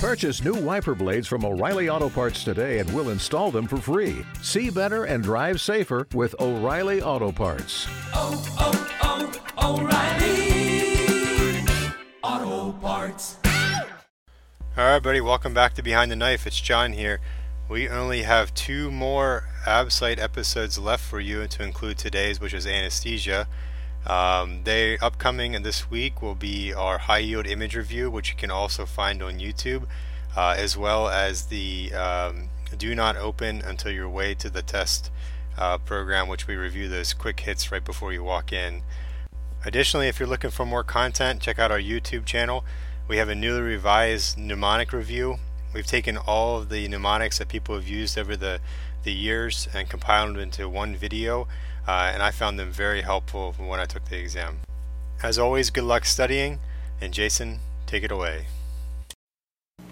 Purchase new wiper blades from O'Reilly Auto Parts today and we'll install them for free. See better and drive safer with O'Reilly Auto Parts. oh, oh, oh, O'Reilly Auto Parts. All right, buddy, welcome back to Behind the Knife. It's John here. We only have two more ABSITE episodes left for you to include today's, which is anesthesia. Um, they upcoming and this week will be our high yield image review, which you can also find on YouTube, uh, as well as the um, do not open until your way to the test uh, program, which we review those quick hits right before you walk in. Additionally, if you're looking for more content, check out our YouTube channel. We have a newly revised mnemonic review. We've taken all of the mnemonics that people have used over the, the years and compiled them into one video, uh, and I found them very helpful when I took the exam. As always, good luck studying, and Jason, take it away.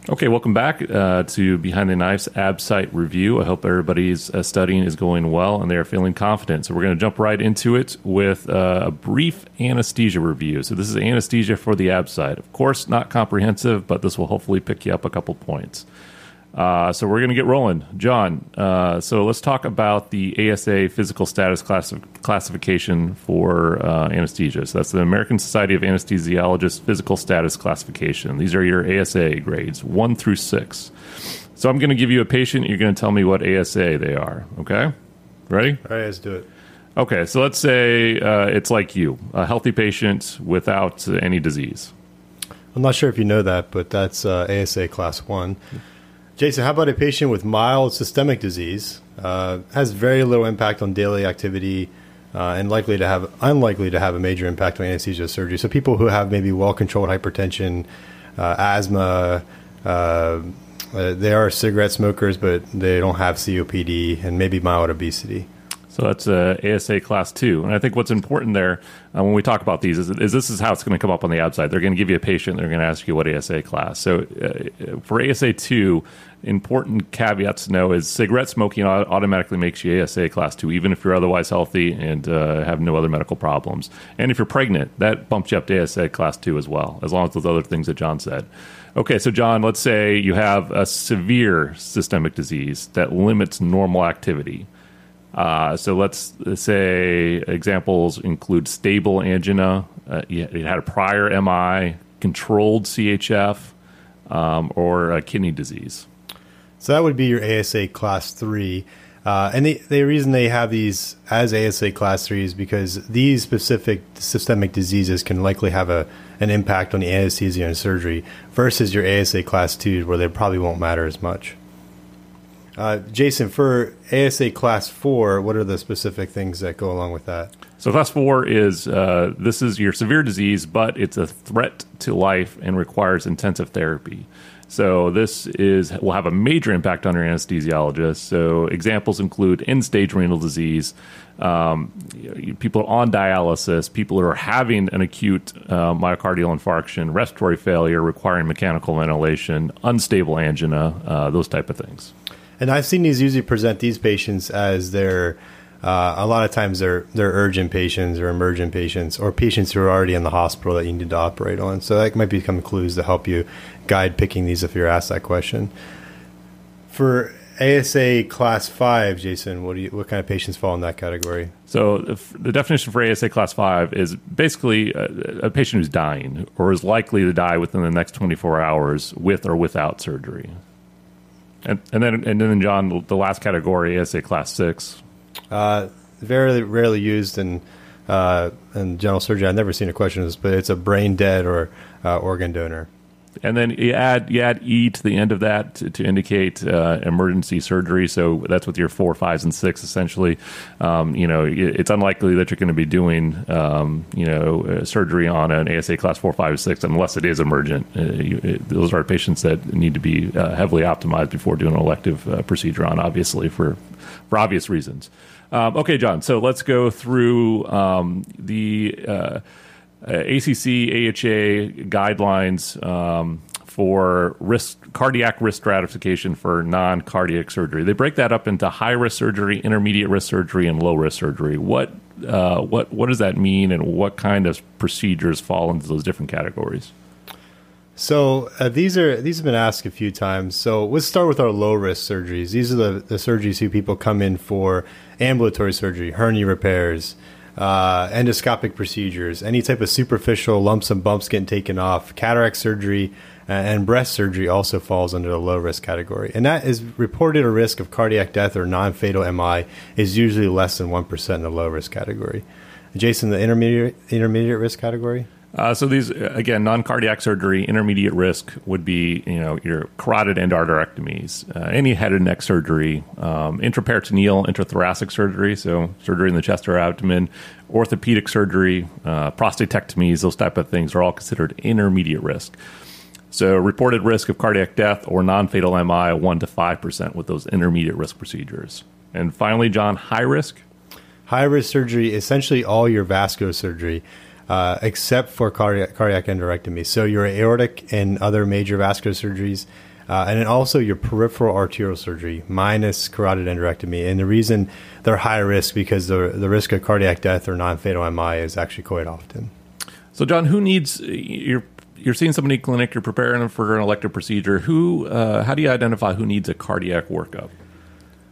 Okay, welcome back uh, to Behind the Knife's ABSITE review. I hope everybody's uh, studying is going well and they are feeling confident. So, we're going to jump right into it with uh, a brief anesthesia review. So, this is anesthesia for the ABSITE. Of course, not comprehensive, but this will hopefully pick you up a couple points. Uh, so, we're going to get rolling. John, uh, so let's talk about the ASA physical status classi- classification for uh, anesthesia. So, that's the American Society of Anesthesiologists physical status classification. These are your ASA grades, one through six. So, I'm going to give you a patient. You're going to tell me what ASA they are. Okay? Ready? All right, let's do it. Okay, so let's say uh, it's like you, a healthy patient without uh, any disease. I'm not sure if you know that, but that's uh, ASA class one. Jason, how about a patient with mild systemic disease, uh, has very little impact on daily activity, uh, and likely to have unlikely to have a major impact on anesthesia surgery. So people who have maybe well controlled hypertension, uh, asthma, uh, uh, they are cigarette smokers, but they don't have COPD, and maybe mild obesity. So that's uh, ASA class two. And I think what's important there uh, when we talk about these is, is this is how it's going to come up on the ABSITE. They're going to give you a patient, they're going to ask you what ASA class. So uh, for ASA two, important caveats to know is cigarette smoking automatically makes you ASA class two, even if you're otherwise healthy and uh, have no other medical problems. And if you're pregnant, that bumps you up to ASA class two as well, as long as those other things that John said. Okay, so John, let's say you have a severe systemic disease that limits normal activity. Uh, so let's say examples include stable angina, uh, you had a prior MI, controlled CHF, um, or a kidney disease. So that would be your ASA class three. Uh, and the, the reason they have these as ASA class three is because these specific systemic diseases can likely have a, an impact on the anesthesia and surgery versus your ASA class two, where they probably won't matter as much. Uh, Jason, for ASA class four, what are the specific things that go along with that? So class four is uh, this is your severe disease, but it's a threat to life and requires intensive therapy. So this is will have a major impact on your anesthesiologist. So examples include end-stage renal disease, um, people on dialysis, people who are having an acute uh, myocardial infarction, respiratory failure requiring mechanical ventilation, unstable angina, uh, those type of things. And I've seen these usually present these patients as their uh, a lot of times they're they're urgent patients or emergent patients or patients who are already in the hospital that you need to operate on. So that might become clues to help you guide picking these if you're asked that question. For ASA class five, Jason, what do you what kind of patients fall in that category? So the definition for ASA class five is basically a, a patient who's dying or is likely to die within the next 24 hours with or without surgery. And, then, and then, John, the last category, is a class six. Uh, very rarely used in uh, in general surgery. I've never seen a question of this, but it's a brain dead or uh, organ donor. And then you add you add E to the end of that to, to indicate uh, emergency surgery. So that's with your four, fives, and six. Essentially, um, you know, it- it's unlikely that you're going to be doing um, you know uh, surgery on an ASA class four, five, six unless it is emergent. Uh, you, it, those are patients that need to be uh, heavily optimized before doing an elective uh, procedure on, obviously for for obvious reasons. Um, okay, John. So let's go through um, the. Uh, ACC AHA guidelines um, for risk cardiac risk stratification for non cardiac surgery. They break that up into high risk surgery, intermediate risk surgery, and low risk surgery. What uh, what what does that mean, and what kind of procedures fall into those different categories? So uh, these are these have been asked a few times. So let's start with our low risk surgeries. These are the, the surgeries who people come in for ambulatory surgery, hernia repairs, uh, endoscopic procedures, any type of superficial lumps and bumps getting taken off, cataract surgery, uh, and breast surgery also falls under the low risk category. And that is reported a risk of cardiac death or non fatal MI is usually less than 1% in the low risk category. Jason, the intermediate, intermediate risk category? Uh, so these again, non-cardiac surgery, intermediate risk would be you know your carotid endarterectomies, uh, any head and neck surgery, um, intraperitoneal, intrathoracic surgery, so surgery in the chest or abdomen, orthopedic surgery, uh, prostatectomies, those type of things are all considered intermediate risk. So reported risk of cardiac death or non-fatal MI one to five percent with those intermediate risk procedures. And finally, John, high risk. High risk surgery, essentially all your vascular surgery uh, except for cardiac, cardiac endarterectomy. So your aortic and other major vascular surgeries, uh, and then also your peripheral arterial surgery minus carotid endarterectomy. And the reason they're high risk because the the risk of cardiac death or non-fatal MI is actually quite often. So, John, who needs you're you're seeing somebody in clinic, you're preparing them for an elective procedure. Who, uh, how do you identify who needs a cardiac workup?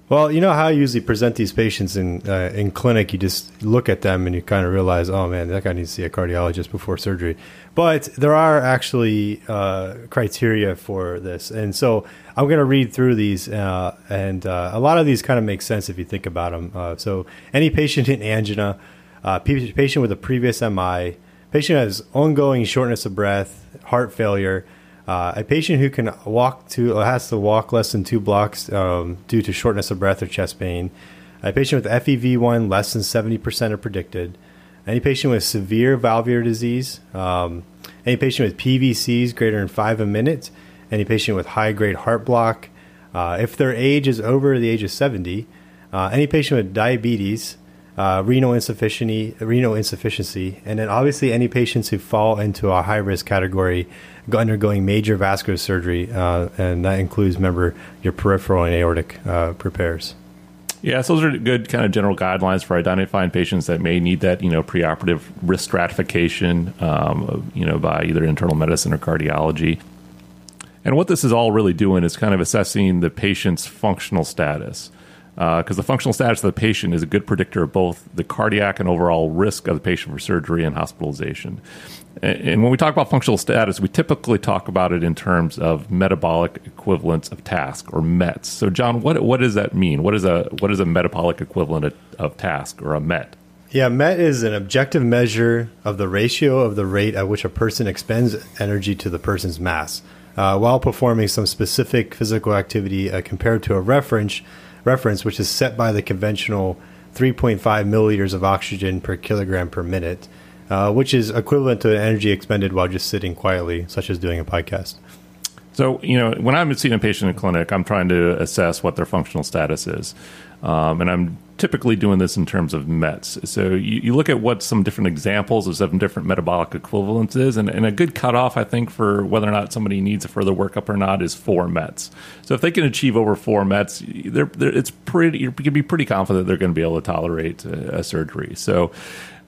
Well, you know how I usually present these patients in uh, in clinic. You just look at them and you kind of realize, oh man, that guy needs to see a cardiologist before surgery. But there are actually uh, criteria for this, and so I'm going to read through these, uh, and uh, a lot of these kind of make sense if you think about them. Uh, so, any patient in angina, uh, patient with a previous MI, patient has ongoing shortness of breath, heart failure uh, a patient who can walk to has to walk less than two blocks um, due to shortness of breath or chest pain. A patient with FEV1 less than 70% are predicted. Any patient with severe valvular disease. Um, any patient with PVCs greater than five a minute. Any patient with high grade heart block. Uh, if their age is over the age of 70. Uh, any patient with diabetes. Uh, renal insufficiency, renal insufficiency, and then obviously any patients who fall into a high risk category undergoing major vascular surgery, uh, and that includes, remember, your peripheral and aortic uh, repairs. Yeah, so those are good kind of general guidelines for identifying patients that may need that, you know, preoperative risk stratification, um, you know, by either internal medicine or cardiology. And what this is all really doing is kind of assessing the patient's functional status because uh, the functional status of the patient is a good predictor of both the cardiac and overall risk of the patient for surgery and hospitalization. And when we talk about functional status, we typically talk about it in terms of metabolic equivalents of task or METs. So, John, what what does that mean? What is a what is a metabolic equivalent of, of task or a MET? Yeah, MET is an objective measure of the ratio of the rate at which a person expends energy to the person's mass uh, while performing some specific physical activity uh, compared to a reference reference, which is set by the conventional 3.5 milliliters of oxygen per kilogram per minute, uh, which is equivalent to energy expended while just sitting quietly, such as doing a podcast. So, you know, when I'm seeing a patient in clinic, I'm trying to assess what their functional status is. Um, and I'm typically doing this in terms of METs. So you, you, look at what some different examples of some different metabolic equivalents is, and, and, a good cutoff, I think, for whether or not somebody needs a further workup or not is four METs. So if they can achieve over four METs, they're, they're, it's pretty. You can be pretty confident they're going to be able to tolerate a, a surgery. So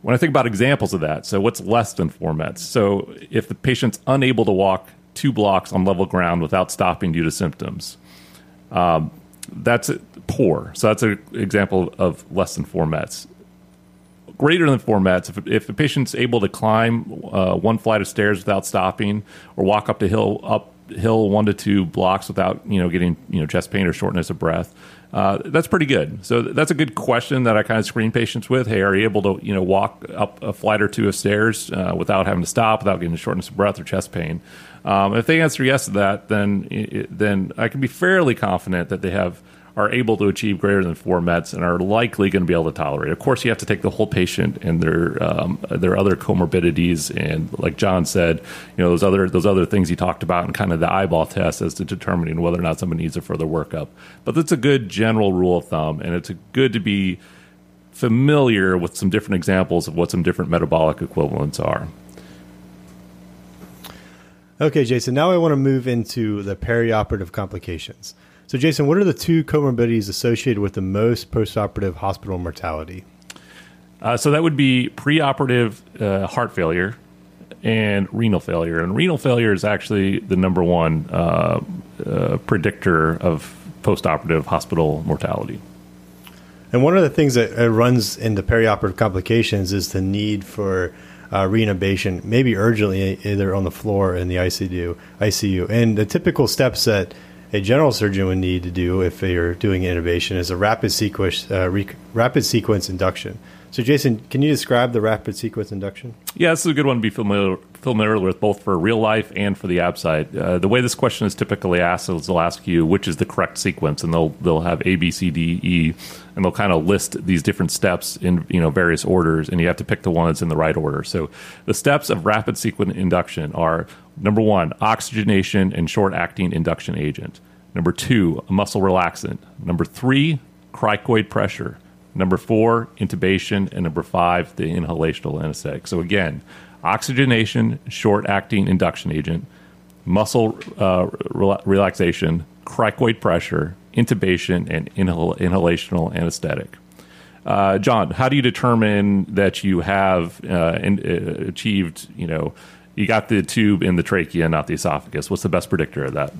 when I think about examples of that, so what's less than four METs? So if the patient's unable to walk two blocks on level ground without stopping due to symptoms. Um, that's poor. So that's an example of less than four METs. Greater than four METs, if, if the patient's able to climb uh, one flight of stairs without stopping, or walk up the hill up hill one to two blocks without you know getting you know chest pain or shortness of breath, uh, that's pretty good. So that's a good question that I kind of screen patients with. Hey, are you able to you know walk up a flight or two of stairs uh, without having to stop, without getting shortness of breath or chest pain? Um, if they answer yes to that, then then I can be fairly confident that they have are able to achieve greater than four METs and are likely going to be able to tolerate. Of course, you have to take the whole patient and their um, their other comorbidities and, like John said, you know those other those other things he talked about and kind of the eyeball test as to determining whether or not someone needs a further workup. But that's a good general rule of thumb, and it's good to be familiar with some different examples of what some different metabolic equivalents are. Okay, Jason. Now I want to move into the perioperative complications. So, Jason, what are the two comorbidities associated with the most postoperative hospital mortality? Uh, so that would be preoperative uh, heart failure and renal failure. And renal failure is actually the number one uh, uh, predictor of postoperative hospital mortality. And one of the things that uh, runs into perioperative complications is the need for uh, reintubation, maybe urgently, either on the floor in the ICU. ICU. And the typical steps that a general surgeon would need to do if they are doing intubation is a rapid sequence, uh, rec- rapid sequence induction. So, Jason, can you describe the rapid sequence induction? Yeah, this is a good one to be familiar, familiar with both for real life and for the ABSITE. Uh, the way this question is typically asked is they'll ask you which is the correct sequence, and they'll they'll have A, B, C, D, E, and they'll kind of list these different steps in you know various orders, and you have to pick the one that's in the right order. So, the steps of rapid sequence induction are number one, oxygenation and short acting induction agent. Number two, a muscle relaxant. Number three, cricoid pressure. Number four, intubation. And number five, the inhalational anesthetic. So, again, oxygenation, short acting induction agent, muscle uh, rela- relaxation, cricoid pressure, intubation, and inhal- inhalational anesthetic. Uh, John, how do you determine that you have uh, in, uh, achieved, you know, you got the tube in the trachea, not the esophagus? What's the best predictor of that?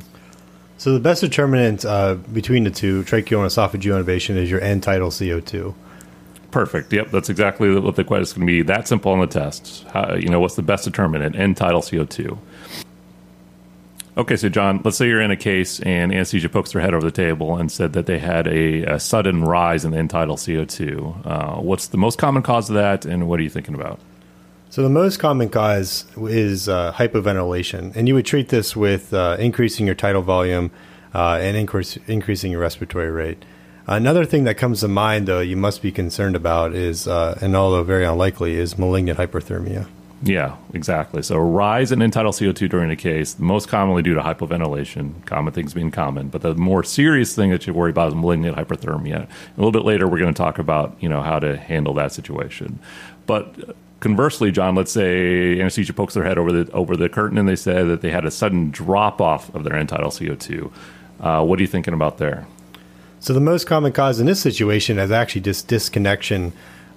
So the best determinant uh, between the two, tracheal and esophageal intubation, is your end tidal CO2. Perfect. Yep, that's exactly what the question is going to be. That simple on the test. How, you know, what's the best determinant? End tidal CO2. Okay, so John, let's say you're in a case and anesthesia pokes their head over the table and said that they had a, a sudden rise in the tidal CO2. Uh, what's the most common cause of that, and what are you thinking about? So the most common cause is uh, hypoventilation, and you would treat this with uh, increasing your tidal volume uh, and increase, increasing your respiratory rate. Another thing that comes to mind, though, you must be concerned about is, uh, and although very unlikely, is malignant hyperthermia. Yeah, exactly. So a rise in end tidal CO2 during the case, most commonly due to hypoventilation, common things being common. But the more serious thing that you worry about is malignant hyperthermia. A little bit later, we're going to talk about you know how to handle that situation. But conversely, John, let's say anesthesia pokes their head over the over the curtain and they say that they had a sudden drop off of their end tidal CO2. Uh, what are you thinking about there? So the most common cause in this situation is actually just disconnection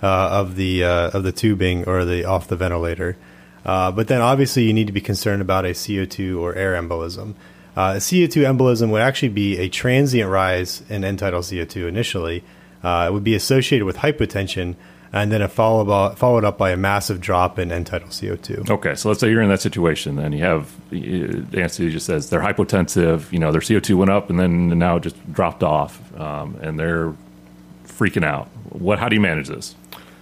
of the uh, of the tubing or the off the ventilator. Uh, but then obviously you need to be concerned about a CO2 or air embolism. Uh, a CO2 embolism would actually be a transient rise in end tidal CO2 initially. Uh, it would be associated with hypotension and then a follow up, followed up by a massive drop in end tidal CO2. Okay, so let's say you're in that situation, then you have the just says they're hypotensive, you know, their CO2 went up and then now it just dropped off, um, and they're freaking out. What? How do you manage this?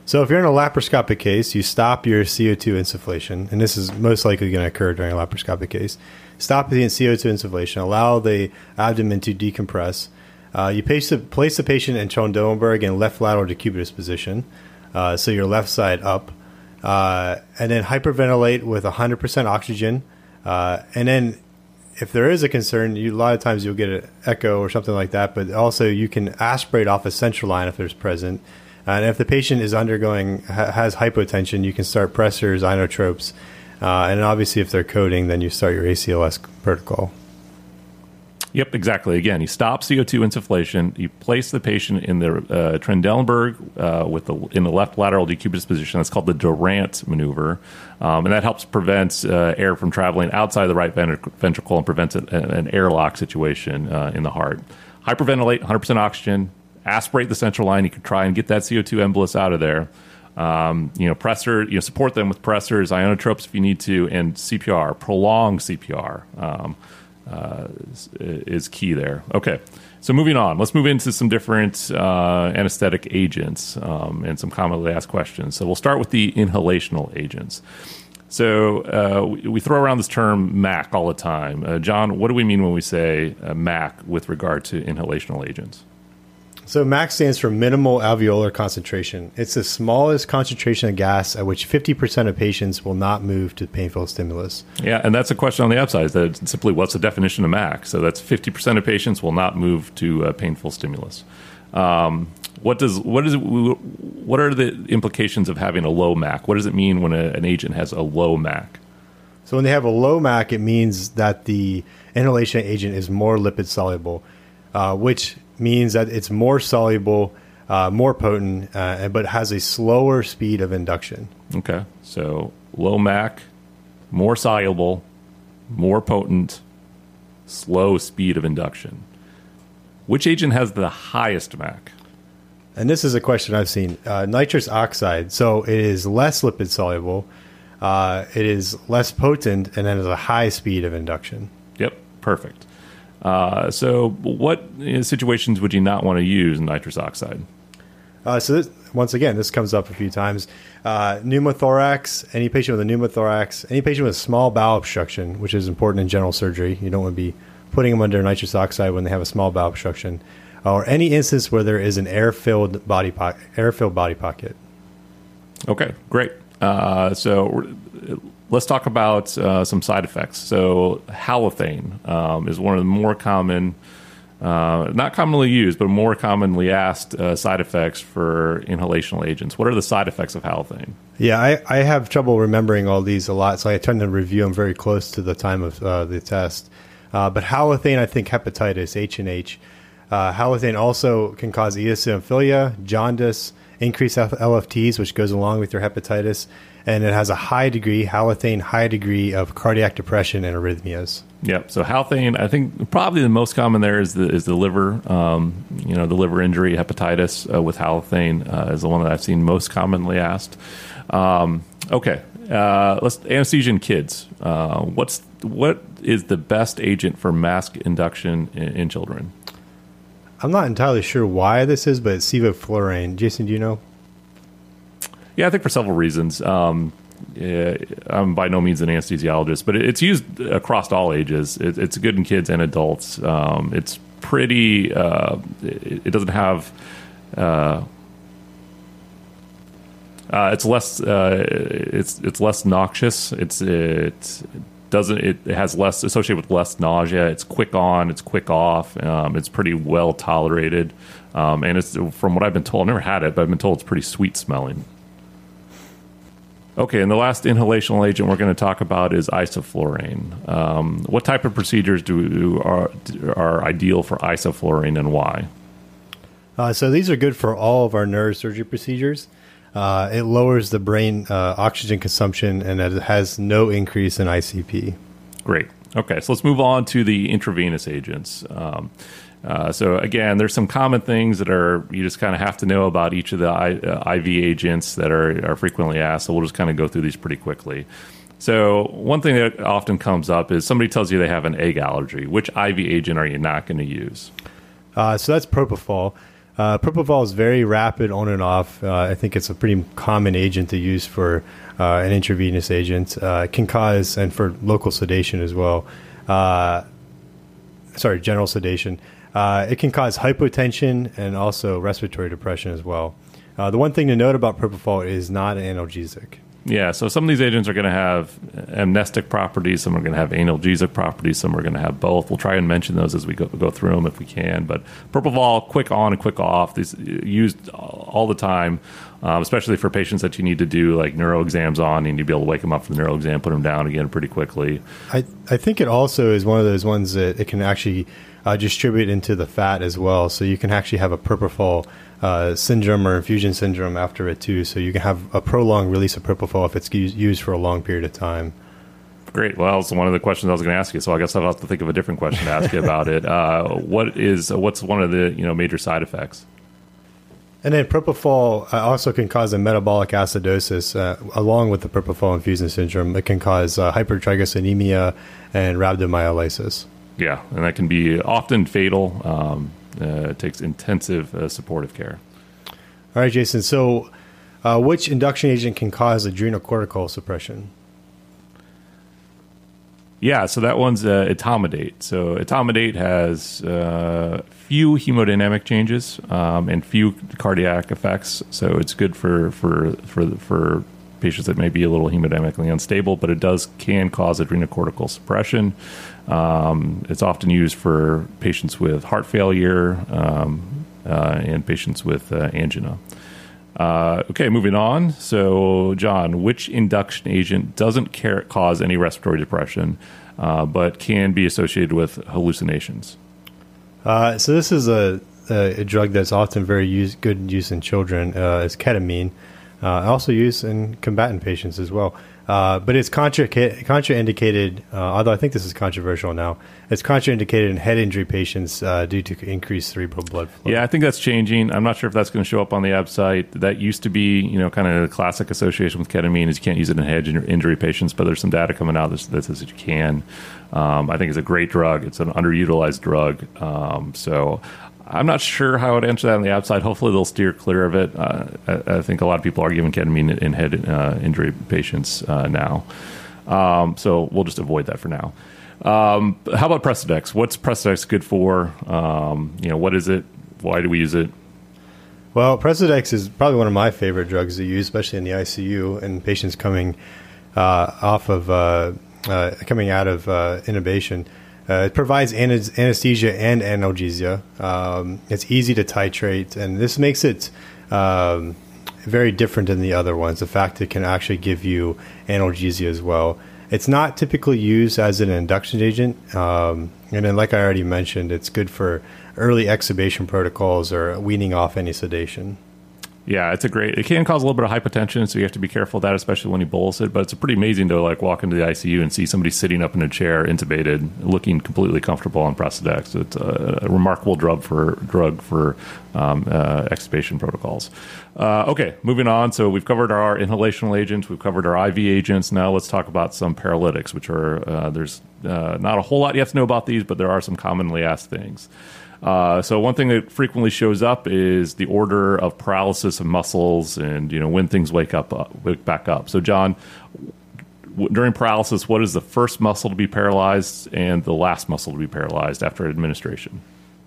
So if you're in a laparoscopic case, you stop your CO2 insufflation, and this is most likely going to occur during a laparoscopic case. Stop the CO2 insufflation, allow the abdomen to decompress. Uh, you place the, place the patient in Trendelenburg in left lateral decubitus position, uh, so your left side up, uh, and then hyperventilate with 100% oxygen. Uh, and then if there is a concern, you, a lot of times you'll get an echo or something like that, but also you can aspirate off a central line if there's present. And if the patient is undergoing ha- has hypotension, you can start pressors, inotropes, uh, and obviously if they're coding, then you start your ACLS protocol. Yep, exactly. Again, you stop CO2 insufflation. You place the patient in the uh, Trendelenburg uh, with the in the left lateral decubitus position. That's called the Durant maneuver, um, and that helps prevent uh, air from traveling outside the right ventricle and prevents an, an airlock situation uh, in the heart. Hyperventilate, 100% oxygen. Aspirate the central line. You can try and get that CO2 embolus out of there. Um, you know, pressor. You know, support them with pressors, ionotropes if you need to, and CPR. Prolonged CPR. Um, uh, is, is, key there. Okay, so moving on, let's move into some different uh, anesthetic agents um, and some commonly asked questions. So we'll start with the inhalational agents. So uh, we, we, throw around this term MAC all the time. Uh, John, what do we mean when we say uh, MAC with regard to inhalational agents? So MAC stands for minimal alveolar concentration. It's the smallest concentration of gas at which 50% of patients will not move to painful stimulus. Yeah, and that's a question on the ABSITE. That simply what's the definition of MAC? So that's 50% of patients will not move to uh, painful stimulus. Um, what does what is what are the implications of having a low MAC? What does it mean when a, an agent has a low MAC? So when they have a low MAC, it means that the inhalation agent is more lipid soluble, uh, which means that it's more soluble, uh, more potent, uh, but has a slower speed of induction. Okay, so low MAC, more soluble, more potent, slow speed of induction. Which agent has the highest MAC? And this is a question I've seen. Uh, nitrous oxide. So it is less lipid soluble. Uh, it is less potent, and then has a high speed of induction. Yep, perfect. Uh, so, what situations would you not want to use nitrous oxide? Uh, so this, once again, this comes up a few times. Uh, pneumothorax. Any patient with a pneumothorax. Any patient with small bowel obstruction, which is important in general surgery. You don't want to be putting them under nitrous oxide when they have a small bowel obstruction, or any instance where there is an air-filled body po- air-filled body pocket. Okay, great. Uh, so let's talk about uh, some side effects. So halothane um, is one of the more common, uh, not commonly used, but more commonly asked uh, side effects for inhalational agents. What are the side effects of halothane? Yeah, I, I have trouble remembering all these a lot, so I tend to review them very close to the time of uh, the test. Uh, but halothane, I think hepatitis, H and H. Uh, halothane also can cause eosinophilia, jaundice, increased LFTs, which goes along with your hepatitis, and it has a high degree, halothane, high degree of cardiac depression and arrhythmias. Yep. So halothane, I think probably the most common there is the is the liver, um, you know, the liver injury, hepatitis uh, with halothane uh, is the one that I've seen most commonly asked. Um, okay, uh, let's anesthesia in kids. Uh, what's what is the best agent for mask induction in, in children? I'm not entirely sure why this is, but it's sevoflurane. Jason, do you know? Yeah, I think for several reasons. Um, I'm by no means an anesthesiologist, but it's used across all ages. It, it's good in kids and adults. Um, it's pretty. Uh, it, doesn't have. Uh, uh, it's less. Uh, it's it's less noxious. It's it doesn't. It has less associated with less nausea. It's quick on. It's quick off. Um, it's pretty well tolerated. Um, and it's from what I've been told. I've never had it, but I've been told it's pretty sweet smelling. Okay, and the last inhalational agent we're going to talk about is isoflurane. Um, what type of procedures do are are ideal for isoflurane, and why? Uh, so these are good for all of our neurosurgery procedures. Uh, it lowers the brain uh, oxygen consumption, and it has no increase in ICP. Great. Okay, so let's move on to the intravenous agents. Um, uh, so again, there's some common things that are you just kind of have to know about each of the I, uh, IV agents that are, are frequently asked. So we'll just kind of go through these pretty quickly. So one thing that often comes up is somebody tells you they have an egg allergy. Which IV agent are you not going to use? Uh, so that's propofol. Uh, propofol is very rapid on and off. Uh, I think it's a pretty common agent to use for uh, an intravenous agent. it can cause and for local sedation as well. sorry, general sedation. Uh, it can cause hypotension and also respiratory depression as well. Uh, the one thing to note about propofol is not an analgesic. Yeah, so some of these agents are going to have amnestic properties, some are going to have analgesic properties, some are going to have both. We'll try and mention those as we go, go through them if we can. But propofol, quick on and quick off, these used all the time, um, especially for patients that you need to do like neuro exams on. You need to be able to wake them up from the neuro exam, put them down again pretty quickly. I, I think it also is one of those ones that it can actually uh, distribute into the fat as well. So you can actually have a propofol uh, syndrome or infusion syndrome after it too. So you can have a prolonged release of propofol if it's used for a long period of time. Great. Well, it's one of the questions I was going to ask you, so I guess I'll have to think of a different question to ask you about it. Uh, what is what's one of the you know major side effects? And then propofol uh, also can cause a metabolic acidosis, uh, along with the propofol infusion syndrome. It can cause uh, hypertriglyceridemia and rhabdomyolysis. Yeah, and that can be often fatal. Um, uh, it takes intensive uh, supportive care. All right, Jason. So, uh, which induction agent can cause adrenocortical suppression? Yeah, so that one's uh, etomidate. So etomidate has uh, few hemodynamic changes um, and few cardiac effects. So it's good for for for for patients that may be a little hemodynamically unstable, but it does can cause adrenocortical suppression. Um, it's often used for patients with heart failure um, uh, and patients with uh, angina. Uh, okay, moving on. So, John, which induction agent doesn't care, cause any respiratory depression, uh, but can be associated with hallucinations? Uh, so, this is a, a, drug that's often very use, good use in children. Uh, it's ketamine. also used in combatant patients as well. Uh, but it's contra- contraindicated, uh, although I think this is controversial now. It's contraindicated in head injury patients uh, due to increased cerebral blood flow. Yeah, I think that's changing. I'm not sure if that's going to show up on the ABSITE. That used to be, you know, kind of a classic association with ketamine is you can't use it in head injury patients, but there's some data coming out that says that you can. Um, I think it's a great drug. It's an underutilized drug. Um, so I'm not sure how I'd answer that on the ABSITE. Hopefully, they'll steer clear of it. Uh, I, I, think a lot of people are giving ketamine in head uh, injury patients uh, now. Um, so we'll just avoid that for now. Um, how about Precedex? What's Precedex good for? Um, you know, what is it? Why do we use it? Well, Precedex is probably one of my favorite drugs to use, especially in the ICU and patients coming uh, off of uh, uh, coming out of intubation. Uh, it provides anesthesia and analgesia. Um, it's easy to titrate, and this makes it um, very different than the other ones. The fact it can actually give you analgesia as well. It's not typically used as an induction agent, um, and then, like I already mentioned, it's good for early extubation protocols or weaning off any sedation. Yeah, it's a great. It can cause a little bit of hypotension, so you have to be careful of that, especially when you bolus it. But it's pretty amazing to like walk into the ICU and see somebody sitting up in a chair, intubated, looking completely comfortable on Precedex. It's a, a remarkable drug for drug for um, uh, extubation protocols. Uh, okay, moving on. So we've covered our inhalational agents, we've covered our IV agents. Now let's talk about some paralytics, which are uh, there's uh, not a whole lot you have to know about these, but there are some commonly asked things. Uh, so one thing that frequently shows up is the order of paralysis of muscles, and you know when things wake up, uh, wake back up. So John, w- during paralysis, what is the first muscle to be paralyzed and the last muscle to be paralyzed after administration?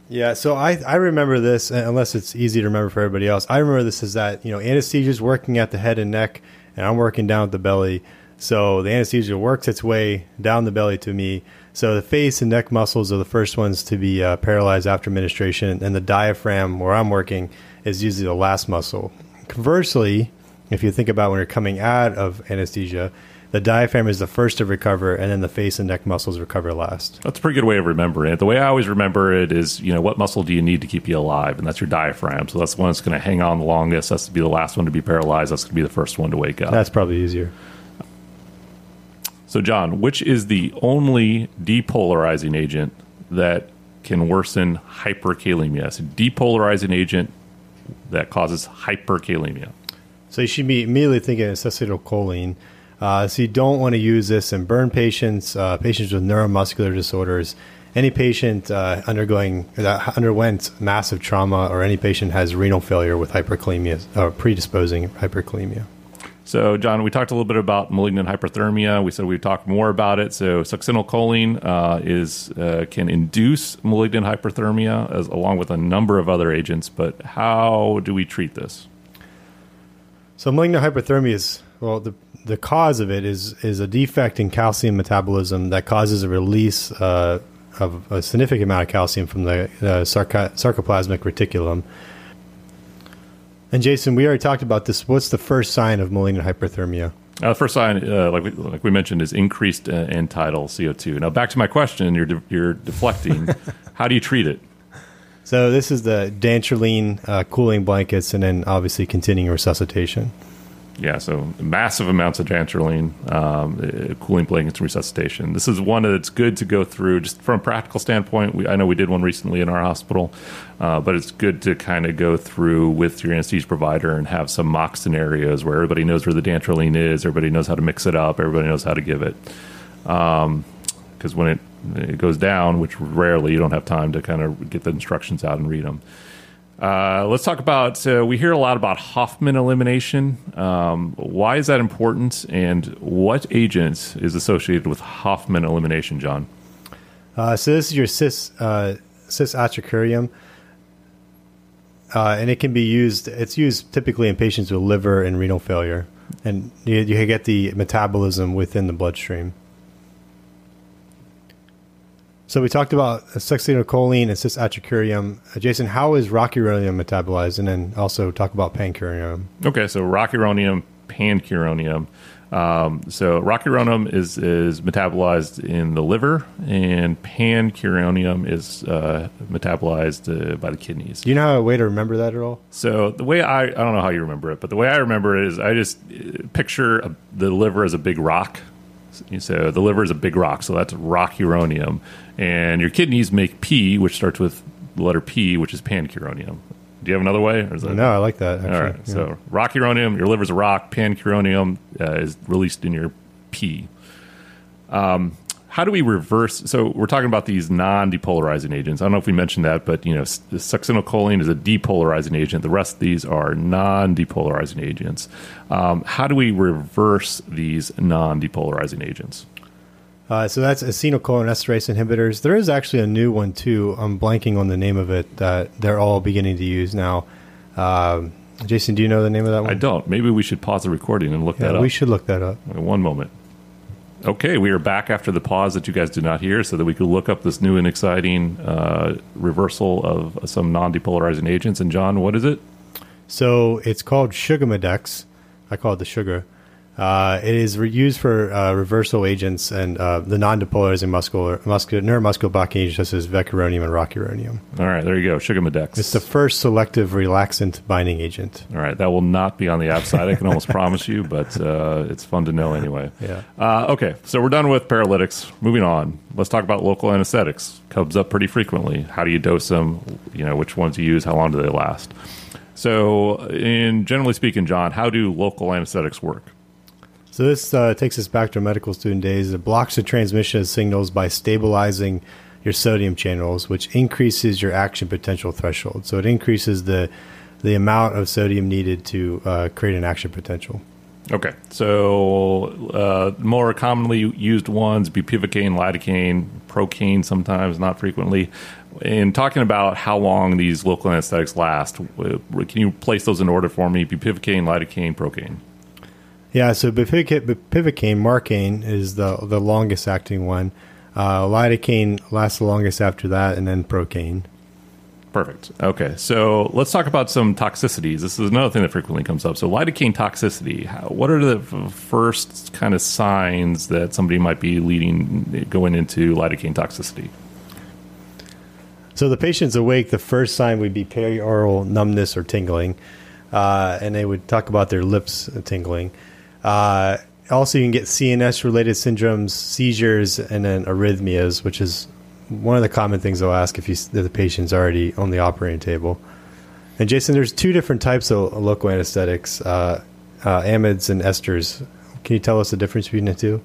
Yeah, so I, I remember this, unless it's easy to remember for everybody else. I remember this is that you know anesthesia is working at the head and neck, and I'm working down at the belly. So the anesthesia works its way down the belly to me so the face and neck muscles are the first ones to be uh, paralyzed after administration, and the diaphragm, where I'm working, is usually the last muscle. Conversely, if you think about when you're coming out of anesthesia, the diaphragm is the first to recover, and then the face and neck muscles recover last. That's a pretty good way of remembering it. The way I always remember it is, you know, what muscle do you need to keep you alive? And that's your diaphragm. So that's the one that's going to hang on the longest. That's to be the last one to be paralyzed. That's going to be the first one to wake up. That's probably easier. So, John, which is the only depolarizing agent that can worsen hyperkalemia? It's a depolarizing agent that causes hyperkalemia. So you should be immediately thinking acetylcholine. Uh, so you don't want to use this in burn patients, uh, patients with neuromuscular disorders, any patient uh, undergoing that underwent massive trauma, or any patient has renal failure with hyperkalemia or predisposing hyperkalemia. So, John, we talked a little bit about malignant hyperthermia. We said we'd talk more about it. So, succinylcholine uh, is uh, can induce malignant hyperthermia, as, along with a number of other agents. But how do we treat this? So, malignant hyperthermia is well, the the cause of it is is a defect in calcium metabolism that causes a release uh, of a significant amount of calcium from the uh, sarcoplasmic reticulum and Jason, we already talked about this. What's the first sign of malignant hyperthermia? Uh, the first sign, uh, like, we, like we mentioned, is increased uh, end tidal CO2. Now, back to my question, you're, de- you're deflecting. How do you treat it? So, this is the dantrolene uh, cooling blankets and then obviously continuing resuscitation. Yeah, so massive amounts of dantrolene, um, uh, cooling blankets, and resuscitation. This is one that's good to go through just from a practical standpoint. We, I know we did one recently in our hospital, uh, but it's good to kind of go through with your anesthesia provider and have some mock scenarios where everybody knows where the dantrolene is, everybody knows how to mix it up, everybody knows how to give it. Because um, when it, it goes down, which rarely you don't have time to kind of get the instructions out and read them. Uh, let's talk about. Uh, we hear a lot about Hofmann elimination. Um, why is that important, and what agent is associated with Hofmann elimination, John? Uh, so this is your cis uh, cis atracurium, uh, and it can be used. It's used typically in patients with liver and renal failure, and you, you get the metabolism within the bloodstream. So we talked about succinylcholine and cis-atracurium. Uh, Jason, how is rocuronium metabolized? And then also talk about pancuronium. Okay, so rocuronium, pancuronium. Um, so rocuronium is is metabolized in the liver, and pancuronium is uh, metabolized uh, by the kidneys. Do you know a way to remember that at all? So the way I I don't know how you remember it, but the way I remember it is I just uh, picture a, the liver as a big rock. So the liver is a big rock, so that's rocuronium. and your kidneys make P, which starts with the letter P, which is pancuronium. Do you have another way? Or is that, No, I like that. Actually. All right. Yeah. So rocuronium, your liver's a rock. Pancuronium uh, is released in your pee. Um, how do we reverse? So we're talking about these non-depolarizing agents. I don't know if we mentioned that, but you know, succinylcholine is a depolarizing agent. The rest of these are non-depolarizing agents. Um, how do we reverse these non-depolarizing agents? Uh, so that's acetylcholinesterase inhibitors. There is actually a new one too. I'm blanking on the name of it that they're all beginning to use now. Um, Jason, do you know the name of that one? I don't. Maybe we should pause the recording and look that up. we should look that up. One moment. Okay, we are back after the pause that you guys did not hear, so that we could look up this new and exciting uh, reversal of some non-depolarizing agents. And John, what is it? So it's called Sugammadex. I call it the sugar. Uh, it is re- used for uh, reversal agents and uh, the non-depolarizing muscular, muscular neuromuscular blocking agents such as vecuronium and rocuronium. All right, there you go, Sugammadex. It's the first selective relaxant binding agent. All right, that will not be on the ABSITE. I can almost promise you, but uh, it's fun to know anyway. Yeah. Uh, okay, so we're done with paralytics. Moving on, let's talk about local anesthetics. Comes up pretty frequently. How do you dose them? You know, which ones you use? How long do they last? So, in generally speaking, John, how do local anesthetics work? So this uh, takes us back to medical student days. It blocks the transmission of signals by stabilizing your sodium channels, which increases your action potential threshold. So it increases the the amount of sodium needed to uh, create an action potential. Okay, so uh, more commonly used ones: bupivacaine, lidocaine, procaine. Sometimes, not frequently. In talking about how long these local anesthetics last, can you place those in order for me? Bupivacaine, lidocaine, procaine. Yeah, so bupivacaine, marcaine is the the longest acting one. Uh, lidocaine lasts the longest after that, and then procaine. Perfect. Okay, so let's talk about some toxicities. This is another thing that frequently comes up. So, lidocaine toxicity. How, what are the first kind of signs that somebody might be leading going into lidocaine toxicity? So the patient's awake. The first sign would be perioral numbness or tingling, uh, and they would talk about their lips tingling. Uh, also, you can get CNS-related syndromes, seizures, and then arrhythmias, which is one of the common things they'll ask if, you, if the patient's already on the operating table. And Jason, there's two different types of local anesthetics: uh, uh, amides and esters. Can you tell us the difference between the two?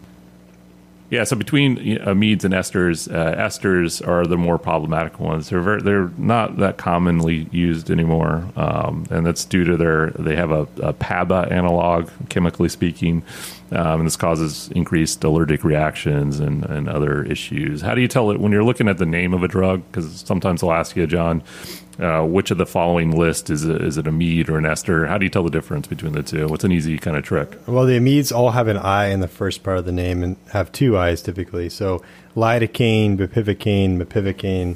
Yeah, so between amides and esters, uh, esters are the more problematic ones. They're very, they're not that commonly used anymore, um, and that's due to their they have a, a PABA analog, chemically speaking, um, and this causes increased allergic reactions and, and other issues. How do you tell it when you're looking at the name of a drug? Because sometimes they'll ask you, John, uh, which of the following list is is it amide or an ester? How do you tell the difference between the two? What's an easy kind of trick? Well, the amides all have an I in the first part of the name and have two I's typically. So lidocaine, bupivacaine, mepivacaine,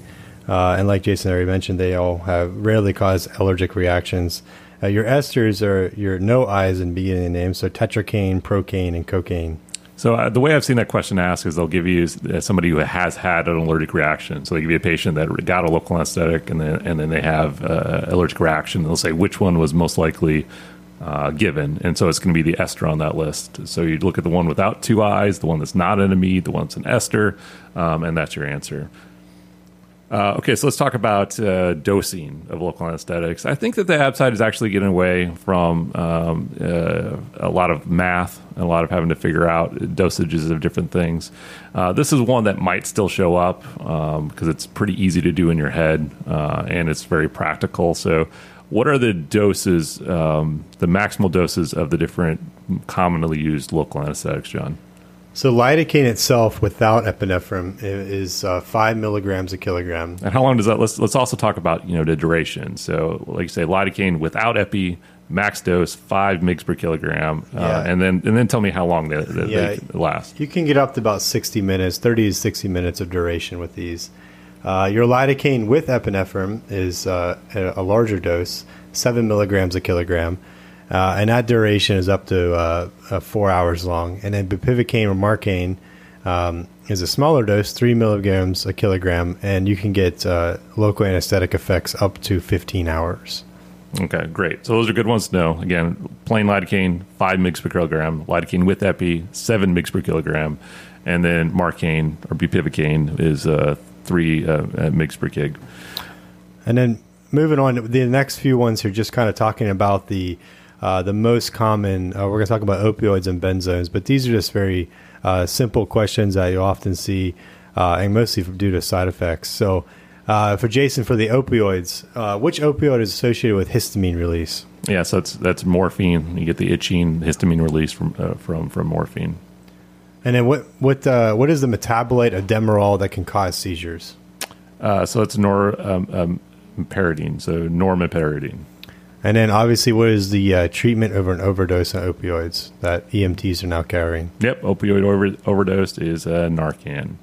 uh, and like Jason already mentioned, they all have rarely cause allergic reactions. Uh, your esters are your no I's in beginning the so tetracaine, procaine, and cocaine. So uh, the way I've seen that question asked is they'll give you uh, somebody who has had an allergic reaction. So they give you a patient that got a local anesthetic, and then and then they have uh, allergic reaction. They'll say which one was most likely uh, given, and so it's going to be the ester on that list. So you look at the one without two I's, the one that's not an amide, the one that's an ester, um, and that's your answer. Uh, okay, so let's talk about uh, dosing of local anesthetics. I think that the ABSITE is actually getting away from um, uh, a lot of math and a lot of having to figure out dosages of different things. Uh, this is one that might still show up because it's pretty easy to do in your head uh, and it's very practical. So, what are the doses, um, the maximal doses of the different commonly used local anesthetics, John? So lidocaine itself, without epinephrine, is uh, five milligrams a kilogram. And how long does that? Let's let's also talk about you know the duration. So, like you say, lidocaine without epi, max dose five mgs per kilogram, uh, Yeah. and then and then tell me how long they, they, Yeah. they last. You can get up to about 60 minutes, 30 to 60 minutes of duration with these. Uh, your lidocaine with epinephrine is uh, a, larger dose, 7 milligrams a kilogram. Uh, and that duration is up to uh, uh, four hours long. And then bupivacaine or marcaine um, is a smaller dose, three milligrams a kilogram, and you can get uh, local anesthetic effects up to 15 hours. Okay, great. So those are good ones to know. Again, plain lidocaine, 5 mg per kilogram. Lidocaine with epi, 7 mg per kilogram. And then marcaine or bupivacaine is uh, 3 uh, mg per kg. And then moving on, the next few ones are just kind of talking about the uh, the most common. Uh, we're going to talk about opioids and benzones, but these are just very uh, simple questions that you often see, uh, and mostly due to side effects. So, uh, for Jason, for the opioids, uh, which opioid is associated with histamine release? Yeah, so that's that's morphine. You get the itching histamine release from from from morphine. And then what what what is the metabolite of Demerol that can cause seizures? so it's nor um, um, so normeperidine. And then obviously, what is the uh, treatment over an overdose of opioids that EMTs are now carrying? Yep, opioid over- overdose is uh, Narcan.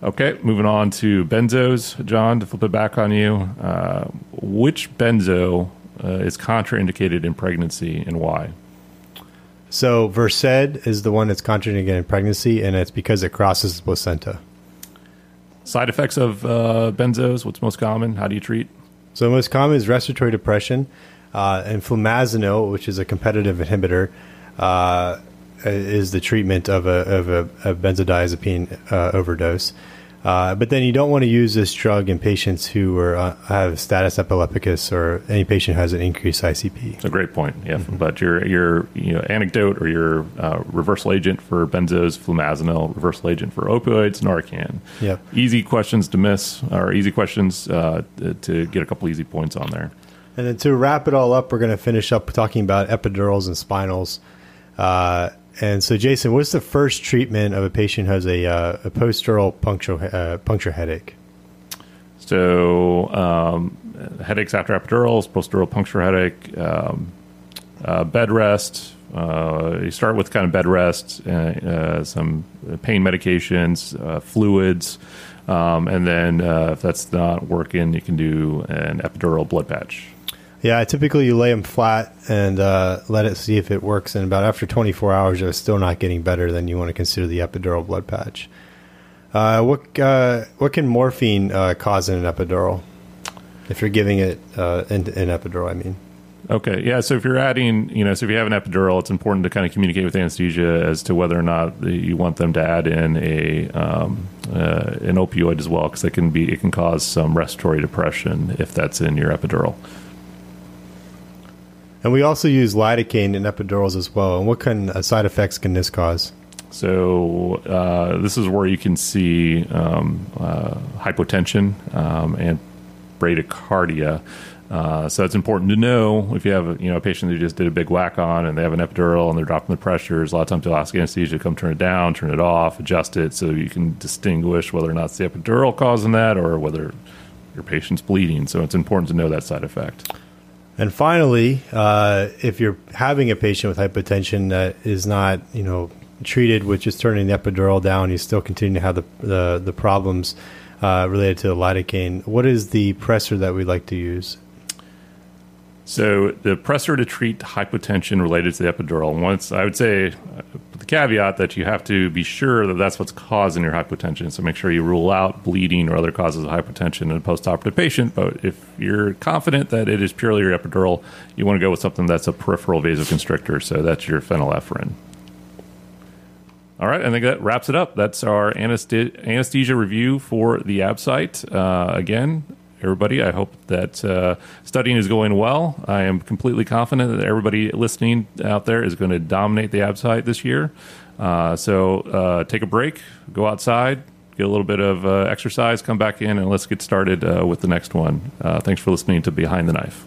Okay, moving on to benzos. John, to flip it back on you, uh, which benzo uh, is contraindicated in pregnancy and why? So, Versed is the one that's contraindicated in pregnancy, and it's because it crosses the placenta. Side effects of uh, benzos, what's most common? How do you treat? So the most common is respiratory depression, uh, and flumazenil, which is a competitive inhibitor, uh, is the treatment of a, of a, a benzodiazepine uh, overdose. Uh, but then you don't want to use this drug in patients who are, uh, have status epilepticus or any patient who has an increased ICP. It's a great point. Yeah, mm-hmm. but your your you know, anecdote or your uh, reversal agent for benzos, flumazenil, reversal agent for opioids, Narcan. Yep. Easy questions to miss, or easy questions uh, to get a couple easy points on there. And then to wrap it all up, we're going to finish up talking about epidurals and spinals. And so, Jason, what's the first treatment of a patient who has a, uh, a post-dural puncture, uh, puncture headache? So, um, headaches after epidurals, post-dural puncture headache, um, uh, bed rest. Uh, you start with kind of bed rest, uh, uh, some pain medications, fluids, um, and then if that's not working, you can do an epidural blood patch. Yeah, typically you lay them flat and uh, let it see if it works. And about after 24 hours, if it's still not getting better, then you want to consider the epidural blood patch. Uh, what uh, what can morphine uh, cause in an epidural? If you're giving it uh, an, an epidural, I mean. Okay, yeah. So if you're adding, you know, so if you have an epidural, it's important to kind of communicate with anesthesia as to whether or not you want them to add in a um, uh, an opioid as well, because it can be it can cause some respiratory depression if that's in your epidural. And we also use lidocaine in epidurals as well. And what kind of side effects can this cause? So uh, this is where you can see um, uh, hypotension um, and bradycardia. Uh, so it's important to know if you have a, you know a patient who just did a big whack on and they have an epidural and they're dropping the pressures. A lot of times they'll ask anesthesia to come turn it down, turn it off, adjust it, so you can distinguish whether or not it's the epidural causing that or whether your patient's bleeding. So it's important to know that side effect. And finally, uh, if you're having a patient with hypotension that is not, you know, treated with just turning the epidural down, you still continue to have the the, the problems uh, related to the lidocaine. What is the pressor that we like to use? So the pressor to treat hypotension related to the epidural. Once I would say, the caveat that you have to be sure that that's what's causing your hypotension. So make sure you rule out bleeding or other causes of hypotension in a postoperative patient. But if you're confident that it is purely your epidural, you want to go with something that's a peripheral vasoconstrictor. So that's your phenylephrine. All right, I think that wraps it up. That's our anesthesia review for the ABSITE. Uh, again, everybody. I hope that uh, studying is going well. I am completely confident that everybody listening out there is going to dominate the ABSITE this year. Uh, so uh, take a break, go outside, get a little bit of uh, exercise, come back in, and let's get started uh, with the next one. Uh, thanks for listening to Behind the Knife.